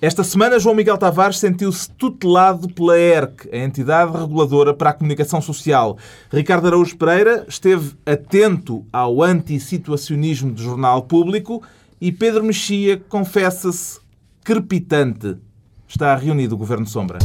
Esta semana, João Miguel Tavares sentiu-se tutelado pela ERC, a entidade reguladora para a comunicação social. Ricardo Araújo Pereira esteve atento ao antissituacionismo do jornal público e Pedro Mexia confessa-se crepitante. Está reunido o Governo Sombra.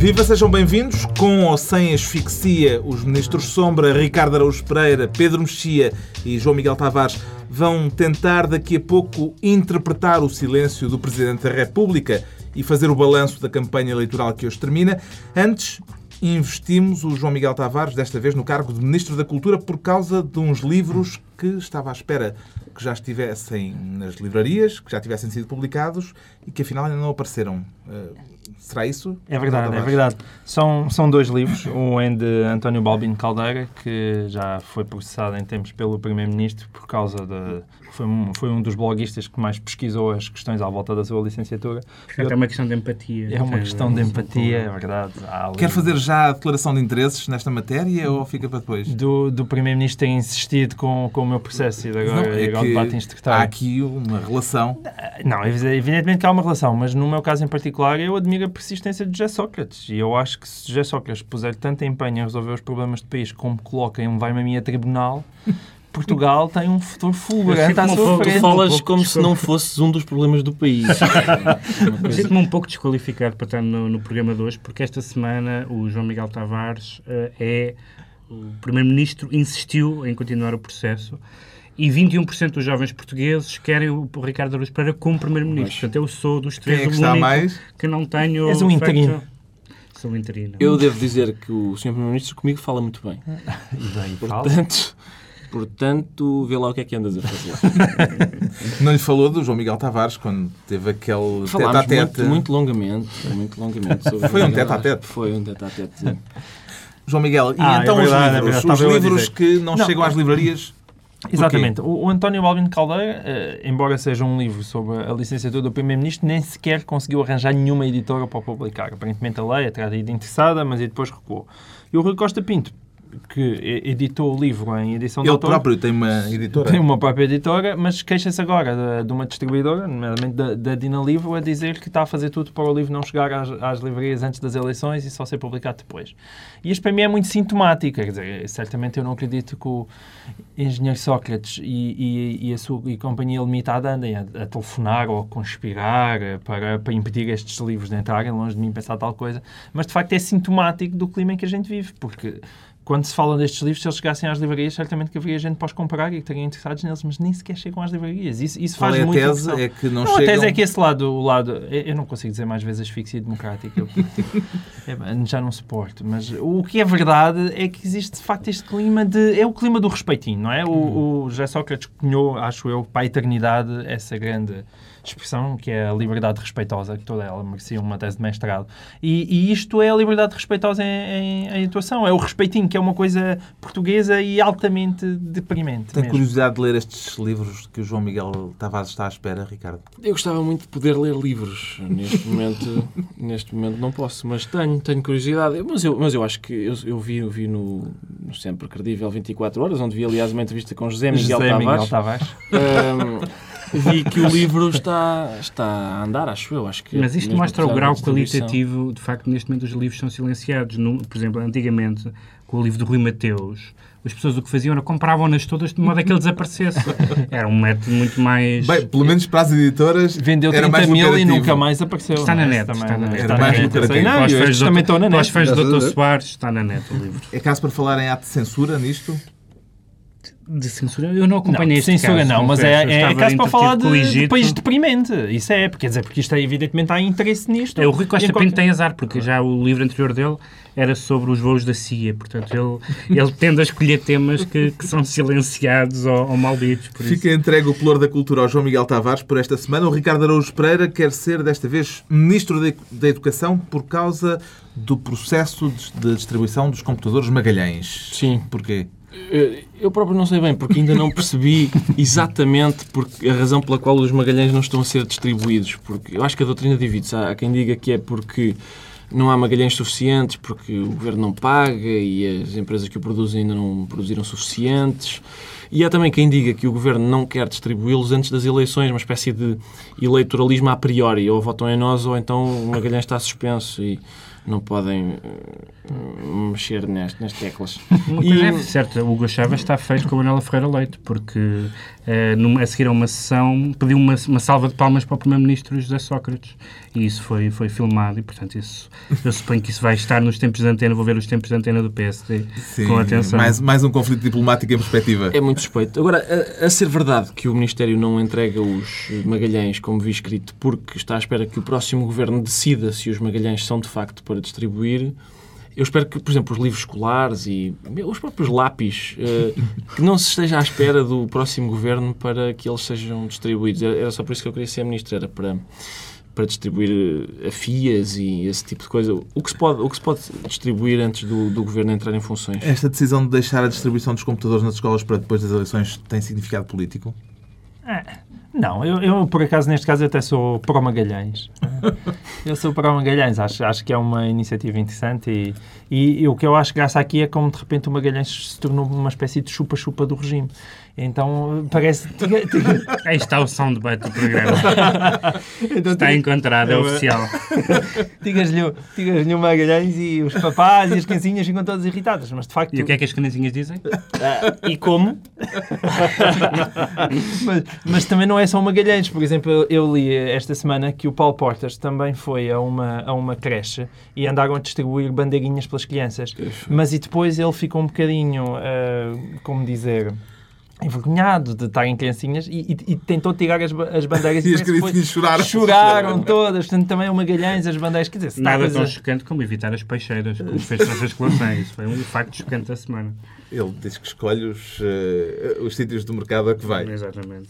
Viva, sejam bem-vindos. Com ou sem asfixia, os ministros Sombra, Ricardo Araújo Pereira, Pedro Mexia e João Miguel Tavares vão tentar daqui a pouco interpretar o silêncio do Presidente da República e fazer o balanço da campanha eleitoral que hoje termina. Antes, investimos o João Miguel Tavares, desta vez no cargo de Ministro da Cultura, por causa de uns livros que estava à espera que já estivessem nas livrarias, que já tivessem sido publicados e que afinal ainda não apareceram. Uh, será isso? É verdade, é verdade. São, são dois livros. Um é de António Balbino Caldeira, que já foi processado em tempos pelo Primeiro-Ministro por causa de. Foi um, foi um dos bloguistas que mais pesquisou as questões à volta da sua licenciatura. Portanto, é uma questão de empatia. É uma questão de empatia, é verdade. Quer fazer já a declaração de interesses nesta matéria ou fica para depois? Do, do Primeiro-Ministro ter insistido com, com o meu processo e agora, não, é agora debate Há aqui uma relação. Não, evidentemente que há uma relação, mas no meu caso em particular eu admiro a persistência de José Sócrates. E eu acho que se José Sócrates puser tanto empenho em resolver os problemas do país como coloca em um vai-me a minha tribunal, Portugal tem um futuro fulgurante à sua frente. Tu falas um como se não fosses um dos problemas do país. Sinto-me um pouco desqualificado para estar no, no, programa de hoje, porque esta semana o João Miguel Tavares uh, é... O Primeiro-Ministro insistiu em continuar o processo e 21% dos jovens portugueses querem o Ricardo Araújo Pereira como Primeiro-Ministro. Portanto, eu sou dos três Quem é que o único mais? que não tenho... És um interino. Sou um interino. Eu devo dizer que o Sr. Primeiro-Ministro comigo fala muito bem. E bem, portanto, portanto, vê lá o que é que andas a fazer. não lhe falou do João Miguel Tavares quando teve aquele tete-a-tete? Muito, muito longamente. Muito longamente Foi um tete-a-tete? Foi um tete-a-tete, João Miguel, e ah, então é verdade, os livros, é os livros que não, não chegam às livrarias Exatamente. O, o, António Balbino Caldeira, uh, embora seja um livro sobre a licenciatura do Primeiro-Ministro, nem sequer conseguiu arranjar nenhuma editora para publicar. Aparentemente a lei terá ido interessada, mas depois recuou. E o Rui Costa Pinto que editou o livro em edição Ele de autor. Ele próprio tem uma editora. Tem uma própria editora, mas queixa-se agora de, de, uma distribuidora, nomeadamente da, da Dina Livro, a dizer que está a fazer tudo para o livro não chegar às, às livrarias antes das eleições e só ser publicado depois. E isto para mim é muito sintomático. Quer dizer, certamente eu não acredito que o engenheiro Sócrates e, e, e a sua e a companhia limitada andem a, a, telefonar ou a conspirar para, para impedir estes livros de entrarem, longe de mim pensar tal coisa, mas de facto é sintomático do clima em que a gente vive, porque quando se fala destes livros, se eles chegassem às livrarias, certamente que haveria gente para os comprar e que estariam interessados neles, mas nem sequer chegam às livrarias. Isso, isso faz é muito a tese? É que não, não chegam... a tese é que esse lado, o lado... Eu não consigo dizer mais vezes asfixia democrática. é, já não suporto. Mas o que é verdade é que existe, de facto, este clima de... É o clima do respeitinho, não é? O, o José Sócrates cunhou, acho eu, para a eternidade, essa grande expressão, que é a liberdade respeitosa, que toda ela merecia uma tese de mestrado. E, e isto é a liberdade respeitosa em, em, em, atuação, é o respeitinho, que é uma coisa portuguesa e altamente deprimente. Tem curiosidade de ler estes livros que o João Miguel Tavares está à espera, Ricardo? Eu gostava muito de poder ler livros. Neste momento, neste momento não posso, mas tenho, tenho curiosidade. Mas eu, mas eu acho que eu, eu vi, eu vi no, no Sempre Credível 24 Horas, onde vi, aliás, uma entrevista com José Miguel José Tavares. Miguel Tavares. Um, vi que o livro está, está a andar, acho eu. Acho que Mas isto mostra o grau qualitativo, de facto, neste momento os livros são silenciados. No, por exemplo, antigamente, com o livro de Rui Mateus, as pessoas o que faziam era compravam-nas todas de modo a que ele desaparecesse. Era um método muito mais. Bem, pelo menos para as editoras. Vendeu 30 mil e nunca mais apareceu. Está na net. Está na net. Era mais lucrativo. Não, eu também estou na net. Para os fãs do Dr. Soares, está na net o livro. É caso para falar em ato de censura nisto? De censura, eu não acompanhei não, censura caso, não, mas é, é, é caso para falar de, de país deprimente. Isso é, porque, quer dizer, porque isto é, evidentemente há interesse nisto. É, o Rui Costa Pinto tem azar, porque já o livro anterior dele era sobre os voos da CIA, portanto ele, ele tende a escolher temas que, que são silenciados ou, ou malditos. Fica isso. entregue o pelour da cultura ao João Miguel Tavares por esta semana. O Ricardo Araújo Pereira quer ser, desta vez, Ministro da Educação por causa do processo de distribuição dos computadores Magalhães. Sim. Porquê? Eu próprio não sei bem, porque ainda não percebi exatamente porque, a razão pela qual os Magalhães não estão a ser distribuídos. Porque eu acho que a doutrina divide-se. Há quem diga que é porque não há magalhães suficientes porque o governo não paga e as empresas que o produzem ainda não produziram suficientes. E há também quem diga que o governo não quer distribuí-los antes das eleições, uma espécie de eleitoralismo a priori. Ou votam em nós ou então o Magalhães está suspenso e não podem uh, mexer neste, nas teclas. Uma coisa é certa, o Hugo Chávez está feito com a Manuela Ferreira Leite, porque a seguir a uma sessão pediu uma, uma salva de palmas para o Primeiro-Ministro José Sócrates e isso foi, foi filmado e, portanto, isso, eu suponho que isso vai estar nos tempos de antena, vou ver os tempos de antena do PSD Sim, com atenção. Mais, mais um conflito diplomático em perspectiva. É muito suspeito. Agora, a, a, ser verdade que o Ministério não entrega os Magalhães, como vi escrito, porque está à espera que o próximo governo decida se os Magalhães são de facto para distribuir, eu espero que, por exemplo, os livros escolares e os próprios lápis, uh, que não se esteja à espera do próximo governo para que eles sejam distribuídos. Era só por isso que eu queria ser ministro, era para para distribuir eh, afias e esse tipo de coisa. O que se pode, o que se pode distribuir antes do, do governo entrar em funções? Esta decisão de deixar a distribuição dos computadores nas escolas para depois das eleições tem significado político? É. Não, eu, eu, por acaso neste caso até sou pró Magalhães. eu sou pró Magalhães, acho, acho que é uma iniciativa interessante e, e, e, o que eu acho graça aqui é como de repente o Magalhães se tornou uma espécie de chupa-chupa do regime. Então parece. Aí está o soundbite do programa. então, está encontrado, é oficial. Digas-lhe digas o Magalhães e os papás e as canzinhas ficam todas irritadas, mas de facto. E o que é que as canzinhas dizem? Uh, e como? mas, mas, também não é só o Magalhães. Por exemplo, eu li esta semana que o Paulo Portas também foi a uma, a uma creche e andaram a distribuir bandeirinhas pelas crianças. Mas e depois ele ficou um bocadinho, uh, como dizer envergonhado de estarem criancinhas e, e, e, tentou tirar as, as bandeiras e, as criancinhas choraram. Choraram todas. Portanto, também é uma galhães as bandeiras. Quer dizer, Nada tão chocante como evitar as peixeiras, como fez Francisco colações. Isso foi um facto chocante da semana. Ele diz que escolhe os, uh, os sítios do mercado a que vai. Exatamente.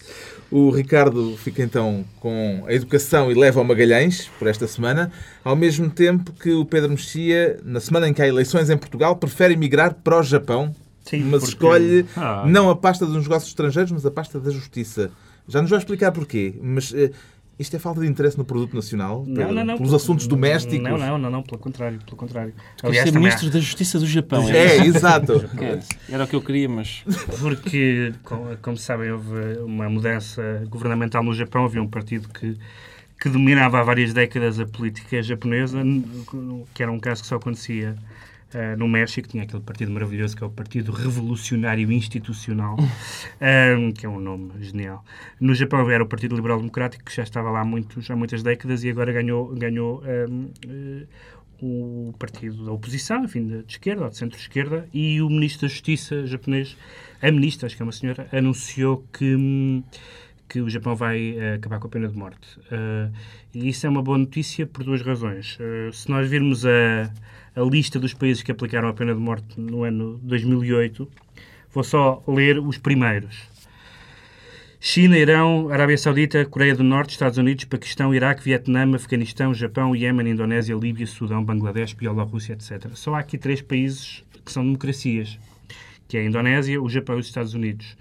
O Ricardo fica então com a educação e leva ao Magalhães por esta semana, ao mesmo tempo que o Pedro Mexia, na semana em que há eleições em Portugal, prefere emigrar para o Japão Sim, mas porque... escolhe ah. não a pasta dos negócios estrangeiros, mas a pasta da justiça. Já nos vai explicar porquê, mas uh, isto é falta de interesse no produto nacional? Não, não, não. Pelos assuntos domésticos? Não, não, não, não, pelo contrário, pelo contrário. Aliás, ser ministro é... da Justiça do Japão. É, é exato. Era o que eu queria, mas... Porque, como sabem, houve uma mudança governamental no Japão, havia um partido que que dominava há várias décadas a política japonesa, que era um caso que só acontecia Uh, no México tinha aquele partido maravilhoso que é o Partido Revolucionário Institucional, um, que é um nome genial. No Japão era o Partido Liberal Democrático, que já estava lá há, muitos, há muitas décadas e agora ganhou, ganhou um, uh, eh, o partido da oposição, enfim, de, de esquerda ou de centro-esquerda, e o Ministro da Justiça japonês, a ministra, acho que é uma senhora, anunciou que. Que o Japão vai uh, acabar com a pena de morte. Uh, e isso é uma boa notícia por duas razões. Uh, se nós virmos a, a lista dos países que aplicaram a pena de morte no ano 2008. Vou só ler os primeiros. China, Irão, Arábia Saudita, Coreia do Norte, Estados Unidos, Paquistão, Iraque, Vietnã, Afeganistão, Japão, Iémen, Indonésia, Líbia, Sudão, Bangladesh, Bielorrússia, etc. Só há aqui três países que são democracias, que é a Indonésia, o Japão e os Estados Unidos.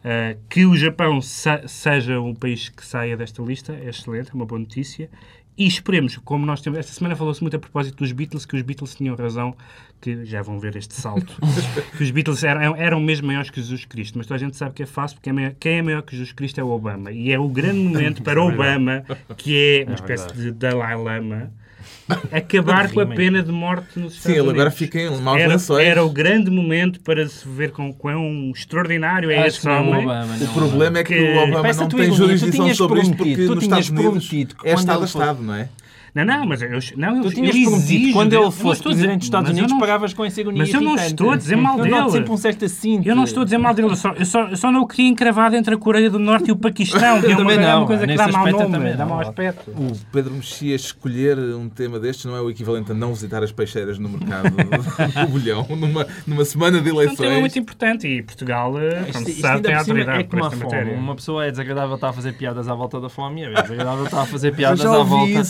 Uh, que o Japão seja um país que saia desta lista é excelente, é uma boa notícia. E esperemos, como nós temos. Esta semana falou-se muito a propósito dos Beatles, que os Beatles tinham razão, que já vão ver este salto, que os Beatles eram, eram mesmo maiores que Jesus Cristo. Mas toda a gente sabe que é fácil, porque é maior, quem é maior que Jesus Cristo é o Obama. E é o grande momento para o Obama, que é uma é espécie de Dalai Lama acabar com a pena de morte nos Estados Sim, ele agora fica em maus era, lençóis. Era o grande momento para se ver com quão extraordinário é esse homem. Obama, o problema é que, que o Obama não tem jurisdição sobre isto porque nos Estados Unidos é Estado a Estado, não é? Não, não, mas eu, não, eu, tu tinhas eu exijo quando ele fosse presidente dos Estados Unidos, não, pagavas com essa agonia Mas eu não estou a dizer mal dele. Eu sempre um certo assim. Eu não estou a dizer mal dele. Eu só, eu só, eu só não o queria encravado entre a Coreia do Norte e o Paquistão, que é uma, não, uma coisa que dá mau nome, dá mau aspecto. O Pedro Mexia escolher um tema destes não é o equivalente a não visitar as peixeiras no mercado do bolhão, numa, numa semana de eleições. É um tema muito importante e Portugal, como se sabe, tem autoridade é por esta matéria. Uma pessoa é desagradável estar a fazer piadas à volta da fome e é desagradável estar a fazer piadas à volta.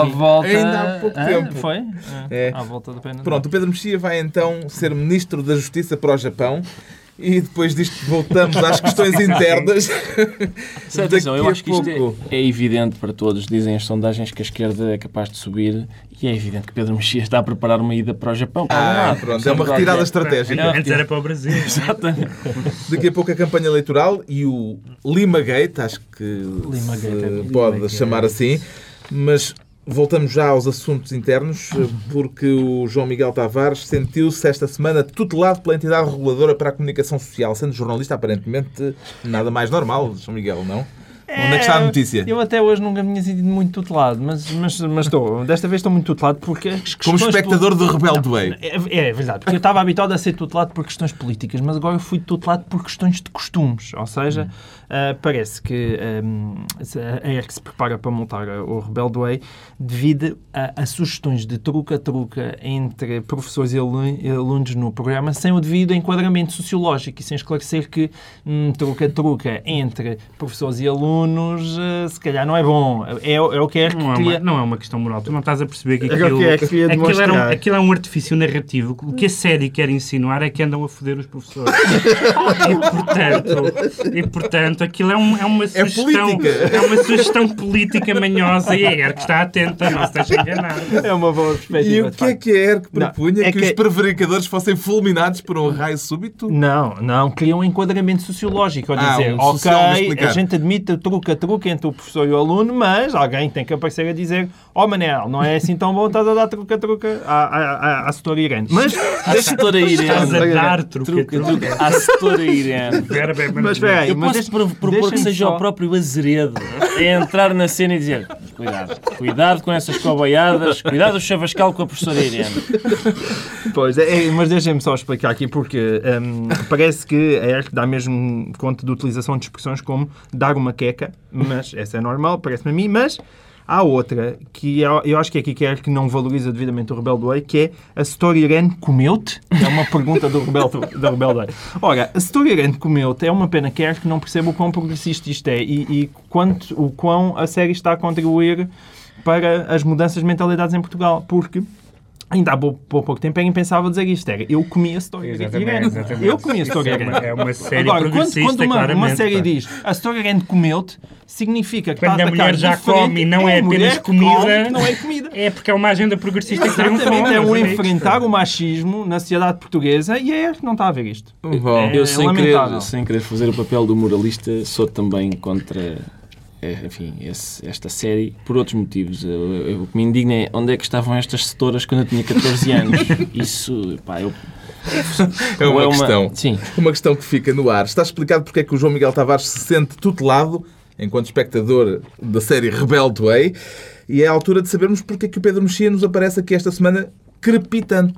À volta há pouco ah, tempo. Foi? É. À volta Pronto, o Pedro Mexia vai então ser Ministro da Justiça para o Japão e depois disto voltamos às questões internas. Atenção, eu Daqui a acho que isto é, é evidente para todos. Dizem as sondagens que a esquerda é capaz de subir e é evidente que Pedro Mexia está a preparar uma ida para o Japão. para Ah, lá. pronto, é uma retirada estratégica. Antes era para o Brasil. Exatamente. Daqui a pouco a campanha eleitoral e o Lima Gate, acho que Lima se Gate, é pode Lima chamar Gate. assim, mas voltamos já aos assuntos internos, porque o João Miguel Tavares sentiu-se esta semana tutelado pela entidade reguladora para a comunicação social, sendo jornalista aparentemente nada mais normal, João Miguel, não? Onde é que está a notícia? Eu até hoje nunca me tinha sentido muito tutelado, mas, mas, mas estou. Desta vez estou muito tutelado porque Como espectador do Rebelde Way. É, é verdade, porque eu estava habituado a ser tutelado por questões políticas, mas agora eu fui tutelado por questões de costumes. Ou seja, ah, parece que se- a ERC se prepara para montar o Rebelde Way devido a, a sugestões de truca-truca entre professores e alu- alunos no programa sem o devido enquadramento sociológico e sem esclarecer que hum, truca-truca entre professores e alunos ah, se calhar não é bom. É, o- é o que a ERC Não é, uma, queria... não é uma questão moral. Tu não estás a perceber que É aquilo, que é que queria aquilo, era um, aquilo é um artifício narrativo. O que a série quer insinuar é que andam a foder os professores. e, portanto, e, portanto, aquilo é, um- é uma sugestão. política. É uma sugestão política manhosa e a ERC está atenta, não se deixa enganar. É uma boa perspectiva. E o que é que a ERC Não, propunha? é que, que- os prevaricadores fossem fulminados por um raio súbito? Não, não, cria um enquadramento sociológico. Ao Ah, dizer, um ok, a gente admite o truca-truca entre o professor e o aluno, mas alguém tem que aparecer a dizer ó Manel, não é assim tão bom, estás a dar truca-truca à, à, à, à setora Irene. Mas, A setora Estás a Irene. dar Truca, truque. truca. A setora Irene. É mas espera aí, mas posso pro- propor que seja só- o próprio Azeredo a entrar na cena e dizer cuidado, cuidado com essas cobaiadas, cuidado o chavascal com a professora Irene. Pois, é, é, mas deixem-me só explicar aqui, porque hum, parece que a ERC dá mesmo conta de utilização de expressões como dar uma queca, mas essa é normal, parece-me a mim, mas há outra que eu, eu acho que é aqui que a ERC não valoriza devidamente o Rebelde Way, que é a Setora Irene comeu-te? É uma pergunta do Rebelde, do Rebelde Way. Ora, a Setora Irene comeu-te é uma pena que a ERC não perceba o quão progressista isto é e, e quanto, o quão a série está a contribuir para as mudanças de mentalidades em Portugal, porque Ainda há pou- pou- pouco tempo alguém pensava dizer isto. Era, eu comia Story Exatamente, Irene. exatamente. Eu comia Story Isso é é uma série Agora, quando, progressista, quando uma, uma série diz a Story Irene comeu-te, significa que Quando está a atacar mulher já come e não é apenas que come, comida, que não é comida. É porque é uma agenda progressista que Exatamente, triunfou. é um meus amigos. enfrentar o machismo na sociedade portuguesa e é que não está a ver isto. Bom, É Eu, sem querer, sem querer fazer o papel do moralista, sou também contra enfim, esse- esta série por outros motivos. O que me indigna é onde é que estavam estas setoras quando eu tinha 14 anos. Isso, pá, eu. é uma ou questão. Sim. Uma questão que fica no ar. Está explicado porque é que o João Miguel Tavares se sente tutelado enquanto espectador da série Rebelde Way e é a altura de sabermos porque é que o Pedro Mexia nos aparece aqui esta semana crepitante.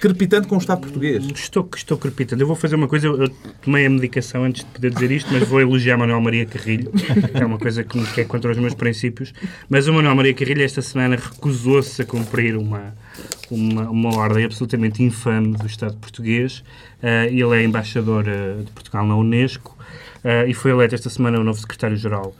Crepitante com o Estado português. Estou, estou crepitando. Eu vou fazer uma coisa. Eu, tomei a medicação antes de poder dizer isto, mas vou elogiar Manuel Maria Carrilho. que É uma coisa que, que é contra os meus princípios. Mas o Manuel Maria Carrilho, esta semana, recusou-se a cumprir uma, uma, uma ordem absolutamente infame do Estado português. Ah, ele é embaixador ah, de Portugal na Unesco ah, e foi eleito esta semana o novo secretário-geral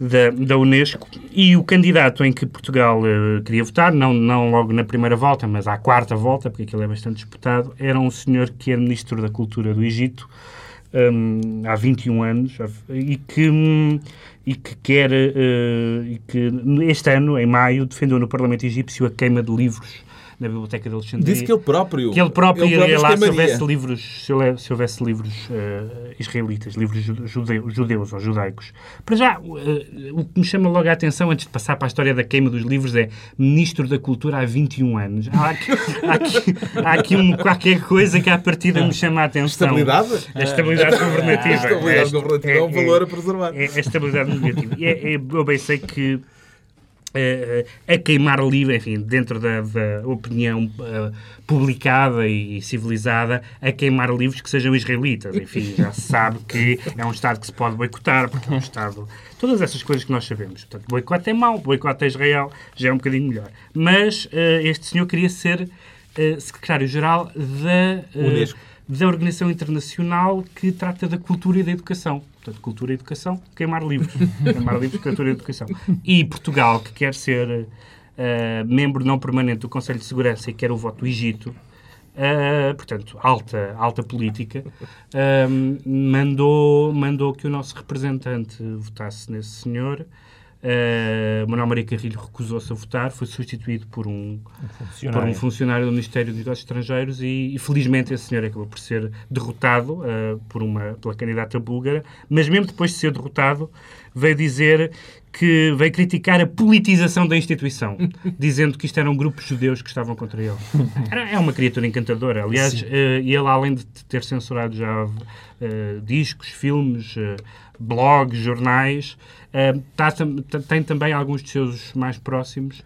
da, da Unesco. E o candidato em que Portugal eh, queria votar, não, não logo na primeira volta, mas à quarta volta, porque aquilo é bastante disputado, era um senhor que era Ministro da Cultura do Egito hum, há 21 anos e que, hum, e que quer eh, e que este ano, em maio, defendeu no Parlamento egípcio a queima de livros na Biblioteca de Alexandria. Disse que ele próprio. Que ele próprio ele iria lá se houvesse livros, se houvesse, se houvesse livros eh, israelitas, livros ju- judeu- judeus ou judaicos. Para já, eh, o que me chama logo a atenção, antes de passar para a história da queima dos livros, é Ministro da Cultura há 21 anos. Há aqui, há aqui, há aqui um, qualquer coisa que à partida me chama a atenção. Estabilidade? A estabilidade governativa. A estabilidade É- governativa é um valor a preservar. É, é a estabilidade negativa. É, é, eu bem sei que a queimar livro, enfim, dentro da, da opinião eh, publicada e civilizada, a queimar livros que sejam israelitas. Enfim, já se sabe que é um Estado que se pode boicotar, porque é um Estado. Todas essas coisas que nós sabemos. Portanto, boicote é mau, boicote a Israel já é um bocadinho melhor. Mas eh, este senhor queria ser eh, secretário-geral da. Unesco. da Organização Internacional que trata da cultura e da educação. Portanto, cultura e educação, queimar livros. queimar livros, cultura e educação. E Portugal, que quer ser eh, membro não permanente do Conselho de Segurança e quer o voto do Egito, uh, portanto, alta, alta política, uh, mandou, mandou que o nosso representante votasse nesse senhor. Uh, Manuel Maria Carrilho recusou-se a votar, foi substituído por um, um funcionário. por um funcionário do Ministério dos Negócios Estrangeiros e, e, felizmente esse senhor acabou por ser derrotado uh, por uma, pela candidata búlgara, mas mesmo depois de ser derrotado veio dizer que veio criticar a politização da instituição, dizendo que isto eram grupos judeus que estavam contra ele. Era, é uma criatura encantadora. Aliás, uh, ele, além de ter censurado já uh, discos, filmes, uh, blogs, jornais, tá, tem também alguns dos seus mais próximos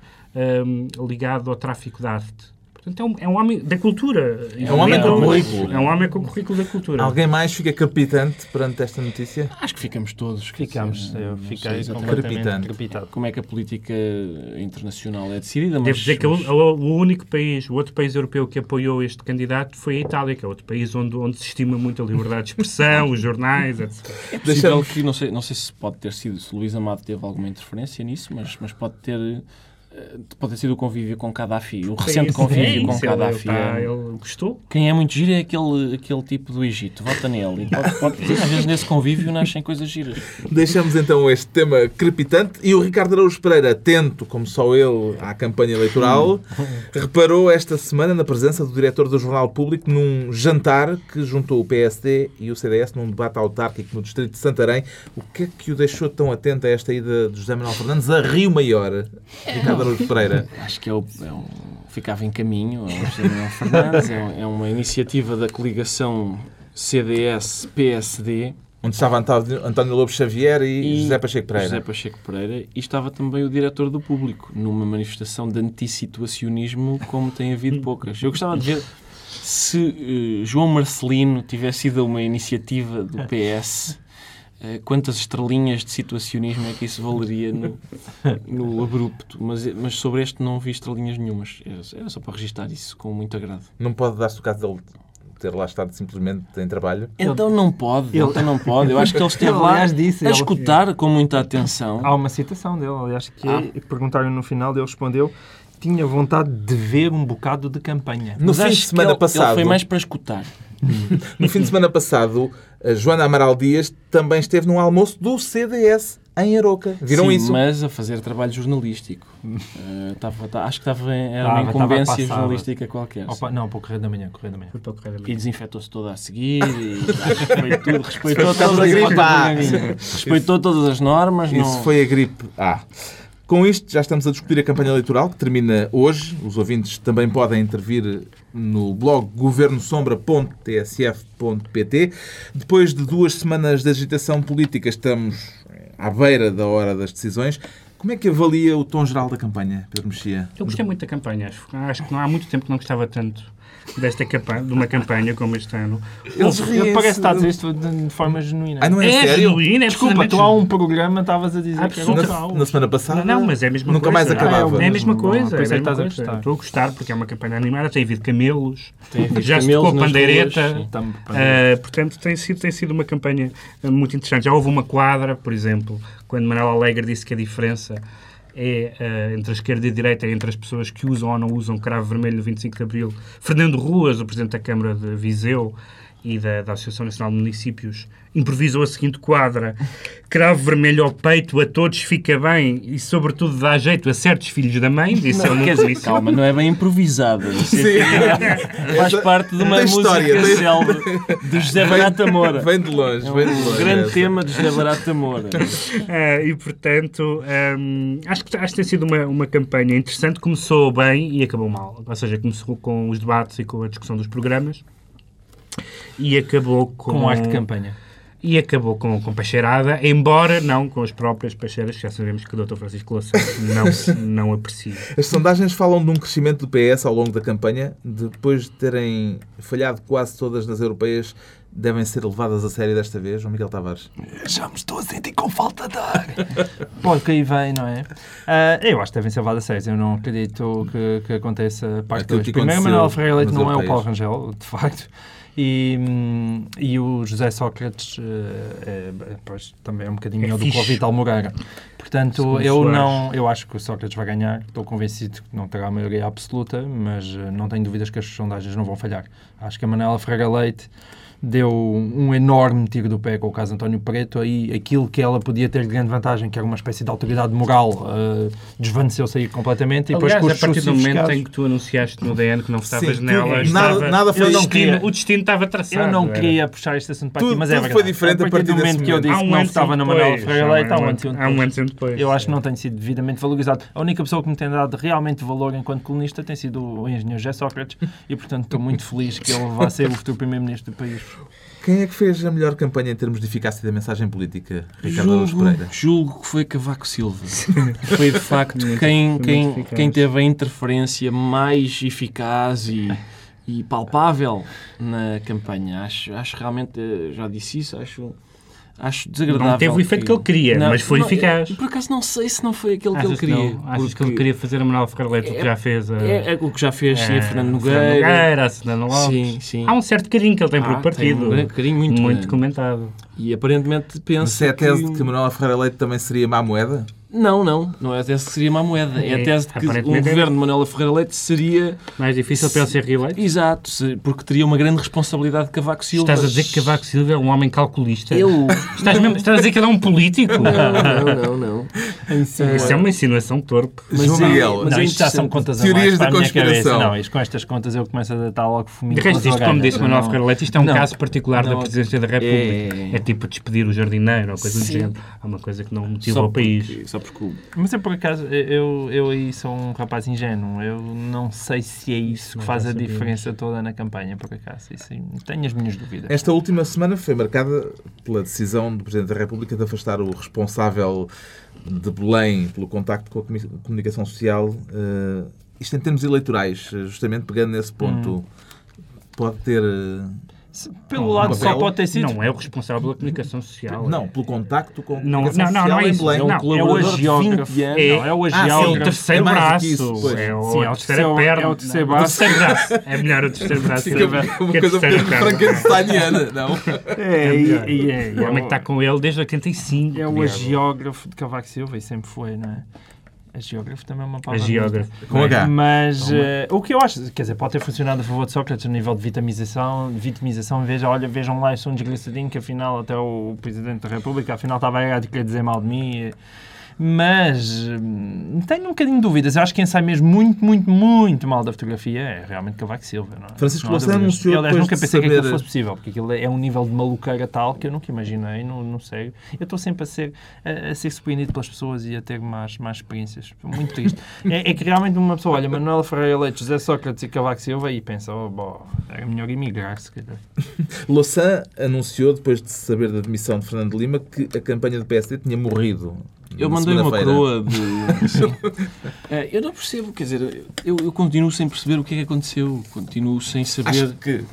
ligado ao tráfico de arte. Portanto, é um, é um homem da cultura. É um homem com currículo. É um homem com currículo da cultura. Alguém mais fica crepitante perante esta notícia? Acho que ficamos todos. Ficamos. Eu fiquei completamente crepitante. Como é que a política internacional é decidida? Mas, Devo dizer que mas... o, o, único país, o outro país europeu que apoiou este candidato foi a Itália, que é outro país onde, onde se estima muito a liberdade de expressão, os jornais, etc. É possível que, não sei, não sei se pode ter sido, se Luís Amado teve alguma interferência nisso, mas, mas pode ter pode ter sido o convívio com Gaddafi, o recente é convívio é com Gaddafi. Ele, tá, ele gostou. Quem é muito giro é aquele, aquele tipo do Egito, vota nele. E pode, pode, às vezes nesse convívio nascem coisas giras. Deixamos então este tema crepitante e o Ricardo Araújo Pereira, atento, como só ele, à campanha eleitoral, reparou esta semana na presença do diretor do Jornal Público num jantar que juntou o PSD e o CDS num debate autárquico no distrito de Santarém. O que é que o deixou tão atento a esta ida de José Manuel Fernandes a Rio Maior? Ricardo Araújo Pereira? Acho que é, o, é um, ficava em caminho, é o Manuel Fernandes, é, é uma iniciativa da coligação CDS-PSD. Onde estava António Lobo Xavier e, e, José Pacheco Pereira. José Pacheco Pereira. E estava também o diretor do público, numa manifestação de antissituacionismo, como tem havido poucas. Eu gostava de ver se uh, João Marcelino tivesse sido uma iniciativa do PS quantas estrelinhas de situacionismo é que isso valeria no, no abrupto. Mas, mas sobre este não vi estrelinhas nenhumas. Era, só para registrar isso com muito agrado. Não pode dar-se o caso dele ter lá estado simplesmente em trabalho? Então não pode, ele... então não pode. Eu acho que ele esteve ele, lá aliás, disse, a escutar ele... com muita atenção. Há uma citação dele, aliás, que ah. perguntaram no final, ele respondeu tinha vontade de ver um bocado de campanha. No Mas fim de semana passado... Ele foi mais para escutar. no fim de semana passado, a Joana Amaral Dias também esteve num almoço do CDS em Aroca. Viram Sim, isso? mas a fazer trabalho jornalístico. Uh, tava, tá, acho que estava era uma incumbência jornalística qualquer. Opa, não, para o Correio da Manhã. Correio da Manhã. Para o Correio da Manhã. E desinfetou-se toda a seguir. E, acho que foi tudo. Respeitou, todas, as, respeitou todas as normas. Isso não... foi a gripe A. Ah. Com isto, já estamos a discutir a campanha eleitoral, que termina hoje. Os ouvintes também podem intervir no blog governosombra.tsf.pt. Depois de duas semanas de agitação política, estamos à beira da hora das decisões. Como é que avalia o tom geral da campanha, Pedro Mexia? Eu gostei muito da campanha. Acho que não há muito tempo que não gostava tanto desta campanha, de uma campanha como este ano. Eles Ele parece estar a dizer isto de, forma genuína. Ah, não é, é sério? Genuína, é Desculpa, tu há um programa estavas a dizer Absoluto. que era um na, na semana passada? Não, mas é a mesma nunca coisa. mais acabava. É, é a mesma coisa. É a mesma coisa. Estou a gostar porque é uma campanha animada, tem havido camelos, tem havido já se tocou pandeireta. Uh, portanto, tem sido, tem sido uma campanha muito interessante. Já houve uma quadra, por exemplo, quando Manuel Alegre disse que a diferença é uh, entre a esquerda e a direita, é entre as pessoas que usam ou não usam cravo vermelho no 25 de Abril. Fernando Ruas, o Presidente da Câmara de Viseu e da, da Associação Nacional de Municípios, improvisou a seguinte quadra: cravo vermelho ao peito, a todos fica bem e, sobretudo, dá jeito a certos filhos da mãe. Disse não, quer dizer, calma, não é bem improvisada. É, faz parte de uma música história, célebre de José Barata Moura. Vem de longe, é um vem de longe. grande tema de José Barata Moura. Uh, e, portanto, um, acho, que, acho que tem sido uma, uma campanha interessante. Começou bem e acabou mal. Ou seja, começou com os debates e com a discussão dos programas e acabou com... Com arte de campanha e acabou com, com peixeirada, embora não com as próprias peixeiras, que já sabemos que o Dr. Francisco Louçã não, não aprecia. As sondagens falam de um crescimento do PS ao longo da campanha, depois de terem falhado quase todas nas europeias, devem ser levadas a sério desta vez, João Miguel Tavares? Já me estou a sentir com falta de ar. Pode que aí vem, não é? Ah, eu acho que devem ser levadas a sério. Eu não acredito que, que aconteça parte Aquilo 2. que Primeiro, aconteceu Manuel Ferreira Leite não é o. Paulo Rangel, de facto. E, hum, e o José Sócrates eh, é, pois, também é um bocadinho É do que o. Vital Moreira. Portanto, eu não, eu acho que o Sócrates vai ganhar. Estou convencido que não terá a maioria absoluta, mas eh, não tenho dúvidas que as sondagens não vão falhar. Acho que a Manuela Ferreira Leite deu um enorme tiro do pé com o caso António Preto, aí aquilo que ela podia ter de grande vantagem, que era uma espécie de autoridade moral, eh, desvaneceu-se aí completamente. E Aliás, depois, a partir do momento casos- em que tu anunciaste no DN que não vostavas Sim, nela, tudo- estava- nada- nada foi destino, queria- o destino estava traçado. Eu não era. queria puxar este assunto para Tudo- aqui, mas é foi verdade. diferente a a partir do momento que eu disse Há que um não e um votava na Manuela depois, Ferreira há um Leite, há um e um há um depois. e um depois. Eu acho que sim. não tem sido devidamente valorizado. A única pessoa que me tem dado realmente valor enquanto colunista tem sido o engenheiro José Sócrates e, portanto, estou muito feliz que ele vá ser o futuro primeiro-ministro do país. Quem é que fez a melhor campanha em termos de eficácia da mensagem política? Ricardo Araújo Julgo, Pereira. julgo que foi Cavaco Silva. Foi de facto Muito- quem, muito quem, quem teve a interferência mais eficaz e, e palpável na campanha. Acho, acho realmente, eh, já disse isso, acho, acho desagradável. Não teve o efeito que ele queria, Não, mas foi não, eficaz. eu, Por acaso não sei se não foi aquele que ele Achas que queria. não? Achas que porque ele queria fazer a Manuel Ferreira Leite, o que É- já fez a... É, é o que já fez, sim, a Fernando Fernando Nogueira. Nogueira, a Lopes. Sim, sim. Há um certo carinho que ele tem Ah, pelo tem partido. um grande carinho muito grande. comentado. E aparentemente pensa Mas se é a tese que... de que Manuela Ferreira Leite também seria má moeda? Não, não. Não é a tese que seria má moeda. É, É, a tese de que o aparentemente é. governo de Manuela Ferreira Leite seria... Mais difícil para ele ser reeleito. Exato, se- porque teria uma grande responsabilidade de Cavaco Silva. Estás a dizer que Cavaco Silva é um homem calculista? Eu... Estás, mesmo, estás a dizer que ele é um político? Não, não, não, não. Isso é uma insinuação torpe. Mas João é- Miguel, mas Não, é isto já são contas a Teorias da a minha cabeça. conspiração. Não, isto com estas contas eu começo a deitar logo fuminho De resto, isto, como disse Manuel Não. Ferreira Leite, isto é um Não. caso particular da. Presidência da República. É. É, tipo despedir o jardineiro ou coisa do género. É uma coisa que não motiva o país. Porque- Mas eu, por acaso, eu, eu aí sou um rapaz ingênuo. Eu não sei se é isso que Não faz a diferença toda na campanha, por acaso. Isso, tenho as minhas dúvidas. Esta última semana foi marcada pela decisão do Presidente da República de afastar o responsável de Belém pelo contacto com a comunicação social. Eh, isto em termos eleitorais, eh, justamente pegando nesse ponto, pode ter. Pelo Não, lado só bela- pode ter sido. Não é o responsável pela comunicação social. Não, é. pelo contacto com a Não, comunicação não, não, social não é isso. Belém. É um Não, É o agiógrafo. 20 anos. É- Não, é o Ah, sim, É o agiógrafo. terceiro É braço. isso, é, o, Sim, é é o terceiro- perna. é o terceiro Não, braço. terceiro braço. É melhor o terceiro braço. Fica é uma coisa um perna. frankensteiniana, não? É, É e, é, O homem que está com ele desde 85. é o agiógrafo de Cavaco Silva e sempre foi, não é? Agiógrafo também é uma palavra. Agiógrafo. Com H. Mas eh, o que eu acho, quer dizer, pode ter funcionado a favor de Sócrates a nível de vitamização, vitimização, veja, olha, vejam lá, eu sou um desgraçadinho que afinal até o Presidente da República afinal estava a querer dizer mal de mim. Mas hum, tenho um bocadinho de dúvidas. Eu acho que quem sai mesmo muito, muito, muito mal da fotografia é realmente Cavaco Silva. Não é? Francisco Louçã anunciou Eu, aliás, nunca pensei que aquilo saber- fosse possível, porque aquilo é um nível de maluqueira tal que eu nunca imaginei, não, não sei. Eu estou sempre a ser, a, a ser surpreendido pelas pessoas e a ter mais, mais experiências. Muito triste. é, é que realmente uma pessoa olha Manuel Ferreira Leite, José Sócrates e Cavaco Silva e pensa, oh, bom, era melhor emigrar, se calhar. Louçã anunciou, depois de saber da demissão de Fernando Lima, que a campanha do PSD tinha morrido. Eu mandei uma coroa de. Eh, eu não percebo, quer dizer, eu, eu continuo sem perceber o que é que aconteceu. Continuo sem saber. Acho que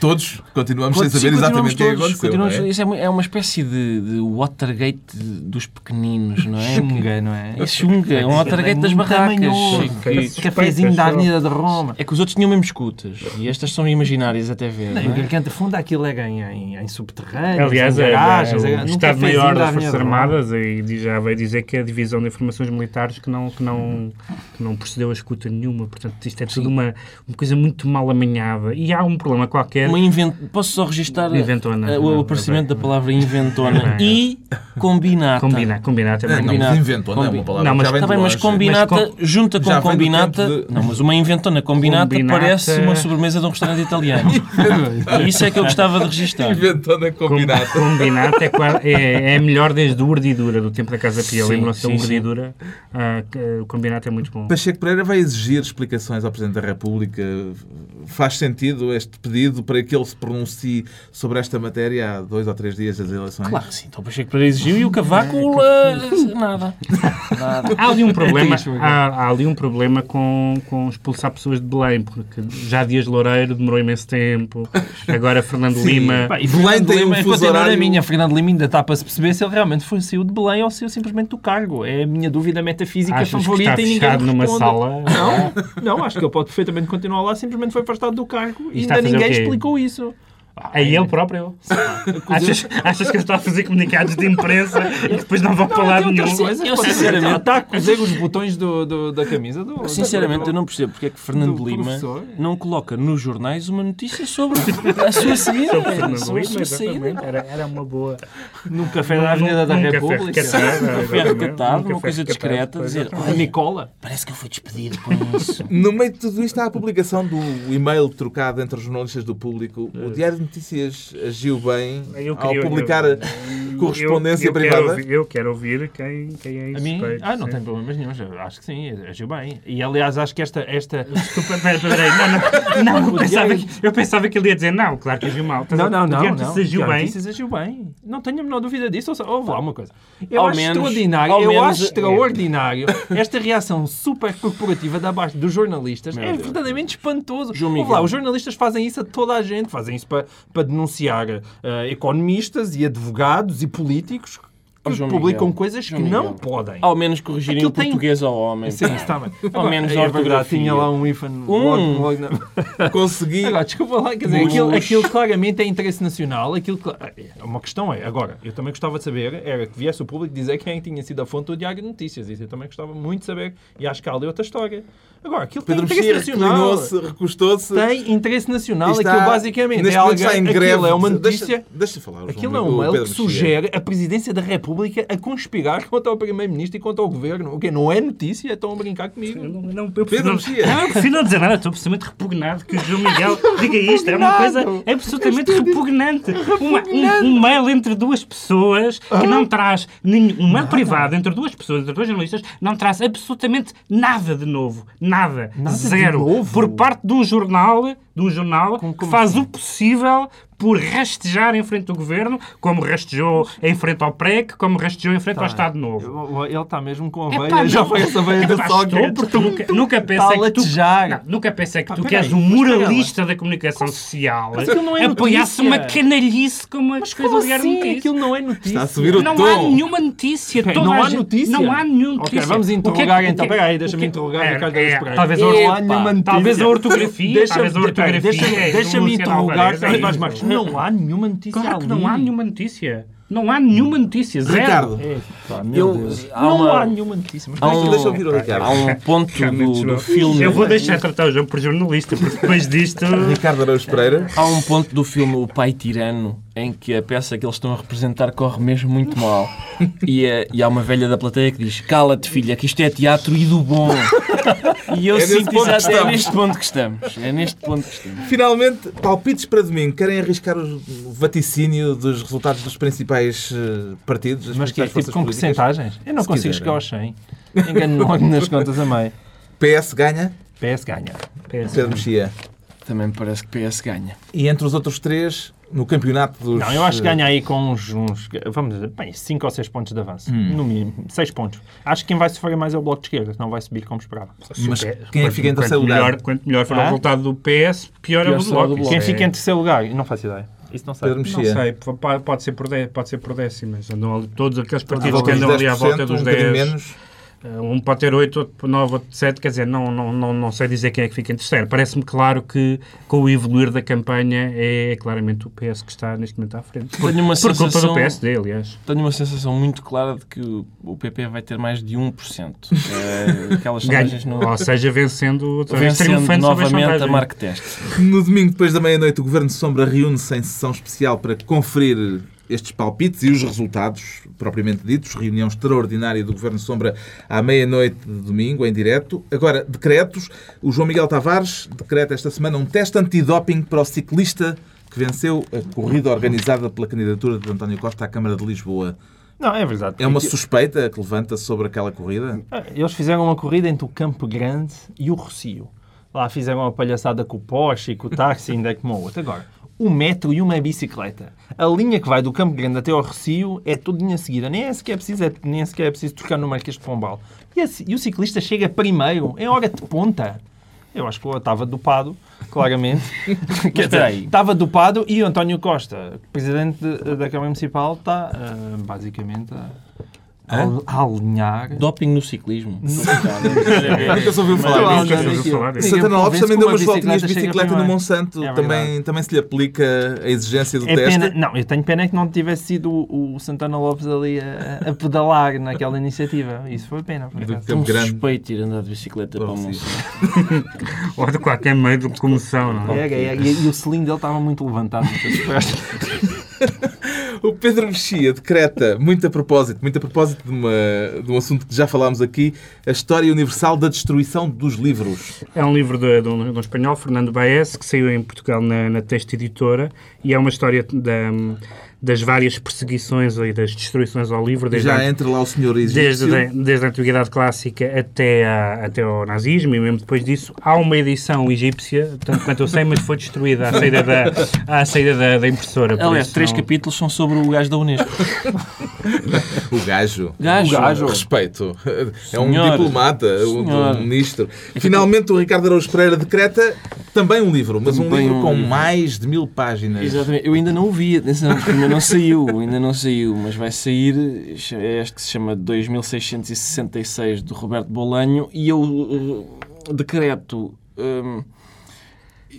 todos continuamos sem Sim, saber exatamente o que é aconteceu. continuamos- não é? Isso é uma, é uma espécie de, de Watergate dos pequeninos, não é? Xunga, não é? É Xunga, é um Watergate das barracas. Que- Cafézinho da Avenida de Roma. é que os outros tinham mesmo escutas e estas são imaginárias até ver. Não, não e o é? Funda aquilo é em, em, em subterrâneo, Aliás, em é, garagens, é, é, o Estado-Maior cafezinho da das Forças. Armadas e já veio dizer que é a Divisão de Informações Militares que não, que não, que não procedeu a escuta nenhuma. Portanto, isto é tudo uma, uma coisa muito mal amanhada. E há um problema qualquer. Uma invent... Posso só registar Inventona. o aparecimento da palavra inventona Não. e combinata. Combina, combinata é Não, muito não, mas inventou, não é uma Combi- palavra Não, mas que já vem Está de bem, mas combinata Mas junta com vem do combinata. de- Não, mas uma inventona combinata, Combinata- parece uma sobremesa de um restaurante italiano. e isso é que eu gostava de registrar. Inventou na combinata. Combinata é, é, é melhor desde o Urdidura, do tempo da Casa Pia. Lembram-se da. Urdidura? Ah, o combinato é muito bom. Pacheco Pereira vai exigir explicações ao Presidente da República. Faz sentido este pedido para que ele se pronuncie sobre esta matéria há dois ou três dias das eleições? Claro que sim. Então o Pacheco Pereira exigiu e o Cavaco... uh, nada. Nada. Há ali um problema, há, há ali um problema com, com expulsar pessoas de Belém, porque já Dias Loureiro demorou imenso tempo, agora Fernando Sim. Lima. Pá, e Belém Fernando tem Lima, um enquanto fuso horário- minha, Fernando Lima ainda está para se perceber se ele realmente foi, saiu de Belém ou saiu simplesmente do cargo. É a minha dúvida metafísica Achas que favorita está e ninguém numa responde. sala? Não, não, acho que ele pode perfeitamente continuar lá, simplesmente foi afastado do cargo e está ainda a ninguém quê? Explicou isso. É ele próprio. achas, achas que ele está a fazer comunicados de imprensa e depois não vão para lado Tem nenhum? coisas, Eu, sinceramente- Está a cozer os botões do, do- da camisa do. Sinceramente, do- eu não percebo porque é que Fernando do Lima professor. não coloca nos jornais uma notícia sobre a sua saída. Sobre Fernando Sobre Lima, saída. Era, era uma boa. No café da Avenida da Num República. Café recatado, Num uma coisa discreta, dizer, Nicola. Parece que ele foi despedido com isso. No meio de tudo isto há a publicação do e-mail trocado entre os jornalistas do público. O Diário de Notícias agiu bem Eu ao queria- publicar eu- correspondência eu, eu Quero privada. ouvir, eu quero ouvir quem, quem é A mim? Ah, não sim. tem problemas nenhum. Acho que sim, agiu bem. E aliás, acho que esta. esta... Desculpa, pera, pera, pera, não, não, não, eu pensava, que, eu pensava que ele ia dizer não, claro que agiu mal. Estás Não, não, não. Não. Notícias agiu bem. Notícias agiu bem. Não tenho a menor dúvida disso. Houve lá uma coisa. Eu Ao acho menos- extraordinário, ao eu menos- acho extraordinário esta reação super corporativa da parte dos jornalistas. Meu é Deus. verdadeiramente espantoso. João Ouve Miguel. lá, os jornalistas fazem isso a toda a gente. Fazem isso para, para denunciar eh, economistas e advogados e políticos que João publicam Miguel. coisas João que não Miguel. podem. Ao menos corrigirem Aquilo o tem- português ao homem. Sim, está bem. Ao menos a é verdade, ortografia. tinha lá um hífen Um. logo, na... Consegui. Agora, desculpa lá, quer dizer, aquilo, aquilo claramente é interesse nacional. Aquilo, cla- é uma questão é, agora, eu também gostava de saber, era que viesse o público dizer quem tinha sido a fonte do Diário de Notícias. Isso eu também gostava muito de saber. E acho que há ali outra história. Agora, aquilo Pedro tem interesse nacional. recostou-se. Tem interesse nacional. está- aquilo basicamente neste é alguém, está em aquilo greve. é uma Deixa- notícia. Deixa, falar. o João Aquilo é um o mail que sugere a Presidência da República a conspirar contra o Primeiro-Ministro e contra o Governo. O que não é notícia? Estão a brincar comigo. Não, não, eu prefiro Pedro não, Mexia. não, eu prefiro não dizer nada, estou absolutamente repugnado que o João Miguel diga isto. É uma coisa absolutamente repugnante. Uma- um, um mail entre duas pessoas que não traz nenhum. Um mail privado entre duas pessoas, entre dois jornalistas, não traz absolutamente nada de novo. Nada. Nada Zero. Por parte de um jornal, um jornal Como- que como faz assim? o possível por rastejar em frente ao governo, como rastejou em frente ao PREC, como rastejou em frente ao Estado Novo. Ele está mesmo com a Epá, veia. Já foi essa veia do estou, Sócrates. porque nunca, nunca Está a pensei que tu, não, nunca pensei que Pá, tu, que és um moralista da comunicação social, Mas não é apoiasse uma canalhice como as Mas coisas como do Diário assim? Notícias. Aquilo não é notícia. Está a subir o Não tom. há nenhuma notícia. Ok, Toda não há gente- notícia? Não há nenhuma Ok, notícia. vamos O que é interrogar que- então. Peraí, que- deixa-me interrogar é, Ricardo é, Pereira. Talvez a Não or- há nenhuma notícia. Talvez a ortografia, talvez a ortografia. Deixa-me é Luciano interrogar Carlos é. Marques. Não há nenhuma notícia Claro que não há nenhuma notícia. Não há nenhuma notícia. Zero. Ricardo, Epá, meu Eu- Deus. há Não uma- há nenhuma notícia. Mas Há um- Deixa eu ouvir o Ricardo. Há um ponto do, do filme. Eu vou deixar tratar o João por jornalista, porque depois disto. Ricardo Araújo Pereira. Há um ponto do filme O Pai Tirano em que a peça que eles estão a representar corre mesmo muito mal. E, eh, e há uma velha da plateia que diz: Cala-te, filha, que isto é teatro e do bom. E eu É sinto ponto que exato, é neste ponto que estamos. É neste ponto que estamos. Finalmente, palpites para domingo. Querem arriscar o vaticínio dos resultados dos principais eh, partidos? Mas que é principais tipo com porcentagens? Eu não consigo quiserem. chegar aos 100. Engano logo nas contas a meio. PS ganha, PS ganha. Pedro Mexia. Também me parece que PS ganha. E entre os outros três, no campeonato dos... Não, eu acho que eh, ganha aí com uns, uns vamos dizer, bem, 5 ou 6 pontos de avanço. Hum. No mínimo, 6 pontos. Acho que quem vai sofrer mais é o Bloco de Esquerda, que não vai subir como esperava. Mas Quanto- quem é que fica em quanto terceiro lugar? melhor, Quanto melhor for o Ah? resultado do PS, pior, é o Pior do será o Bloco. do Bloco. Quem fica é- em terceiro lugar? Não faço ideia. Isso não sei. Pedro Não sei, po- pode ser por, dé- pode ser por décimas. Andam ali, todos aqueles partidos que andam ali à 10%, volta dos um bocadinho 10. menos. Um pode ter 8, outro 9, outro 7, quer dizer, não, não, não, não sei dizer quem é que fica em terceiro. Parece-me claro que com o evoluir da campanha é, claramente o PS que está neste momento à frente. Por, Tenho uma por culpa sensação- do PSD, aliás. Tenho uma sensação muito clara de que o- PP vai ter mais de 1%. É, aquelas Ganha, sondagens no... ou seja, vencendo, outra vez, Vencendo as novamente a. Mark Test. No domingo, depois da meia-noite, o Governo de Sombra reúne-se em sessão especial para conferir estes palpites e os resultados, propriamente ditos. Reunião extraordinária do Governo Sombra à meia-noite de domingo, em direto. Agora, decretos. O João Miguel Tavares decreta esta semana um teste antidoping para o ciclista que venceu a corrida organizada pela candidatura de António Costa à Câmara de Lisboa. Não, é verdade. É uma suspeita que levanta sobre aquela corrida? Ah, Eles fizeram uma corrida entre o Campo Grande e o Rocio. Lá fizeram uma palhaçada com o Porsche e com o táxi, ainda é como o outro. Agora, um metro e uma bicicleta. A linha que vai do Campo Grande até ao Recio é toda linha seguida. Nem é sequer preciso, é, nem é sequer é preciso tocar no Marquês de Pombal. E, esse- e o ciclista chega primeiro, em hora de ponta. Eu acho que o estava dopado, claramente. Quer dizer, estava dopado e o António Costa, presidente de- da Câmara Municipal, está ah, basicamente a, a, alinhar. Doping no ciclismo. Nunca se ouviu falar disso. Ouviu falar disso. Santana Lopes também deu umas voltinhas de bicicleta no. Monsanto. É também, também se lhe aplica a exigência do É teste. pena, não, eu tenho pena que não tivesse sido o, o Santana Lopes ali a, a pedalar naquela iniciativa. Isso foi pena. por acaso. Campo Um Grande. suspeito ir andar de bicicleta para o. Monsanto. Ou de qualquer meio de comoção, não é? É, é, e, e o selim dele estava muito levantado. O Pedro Mexia decreta, muito a propósito, muito a propósito de, uma, de um assunto que já falámos aqui, a história universal da destruição dos livros. É um livro de, de um, de um espanhol, Fernando Baez, que saiu em Portugal na, na Texto Editora e é uma história da- das várias perseguições e das destruições ao livro, desde, Já a, entra lá o senhor desde, egípcio. a- desde a Antiguidade Clássica até, a- até ao nazismo e mesmo depois disso. Há uma edição egípcia, tanto quanto eu sei, mas foi destruída à saída da, à saída da, da impressora. Aliás, isso três não- capítulos são sobre o gajo da Unesco. O gajo. Gajo. O gajo. Respeito. É um Senhor. diplomata, um, Senhor. um ministro. Finalmente, o Ricardo Araújo Pereira decreta também um livro, mas um Também livro um com livro. mais de mil páginas. Exatamente. Eu ainda não o vi, atenção, ainda não saiu, ainda não saiu, mas vai sair, é este que se chama 2666 do Roberto Bolanho e eu uh, decreto hum,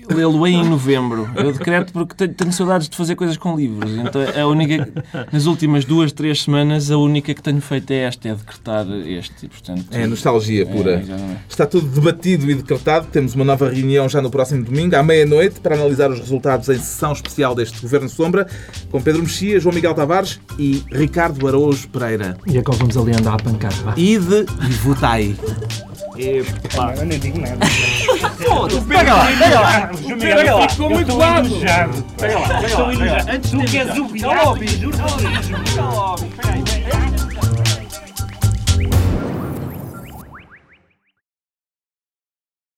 lê-lo em novembro. Eu decreto porque tenho, saudades de fazer coisas com livros. Então, a única, nas últimas duas, três semanas, a única que tenho feito é esta, é decretar este. Portanto, É nostalgia pura. É. Está tudo debatido e decretado. Temos uma nova reunião já no próximo domingo, à meia-noite, para analisar os resultados em sessão especial deste Governo Sombra, com Pedro Mexia, João Miguel Tavares e Ricardo Araújo Pereira. E agora vamos ali andar a pancar. vá. Ide e votai. Eu nem digo nada. Pega lá, pega lá. Pega lá. Ficou muito lado. Pega lá, pega lá. Antes tu queres o Cala o bicho. Cala o bicho. Pega aí.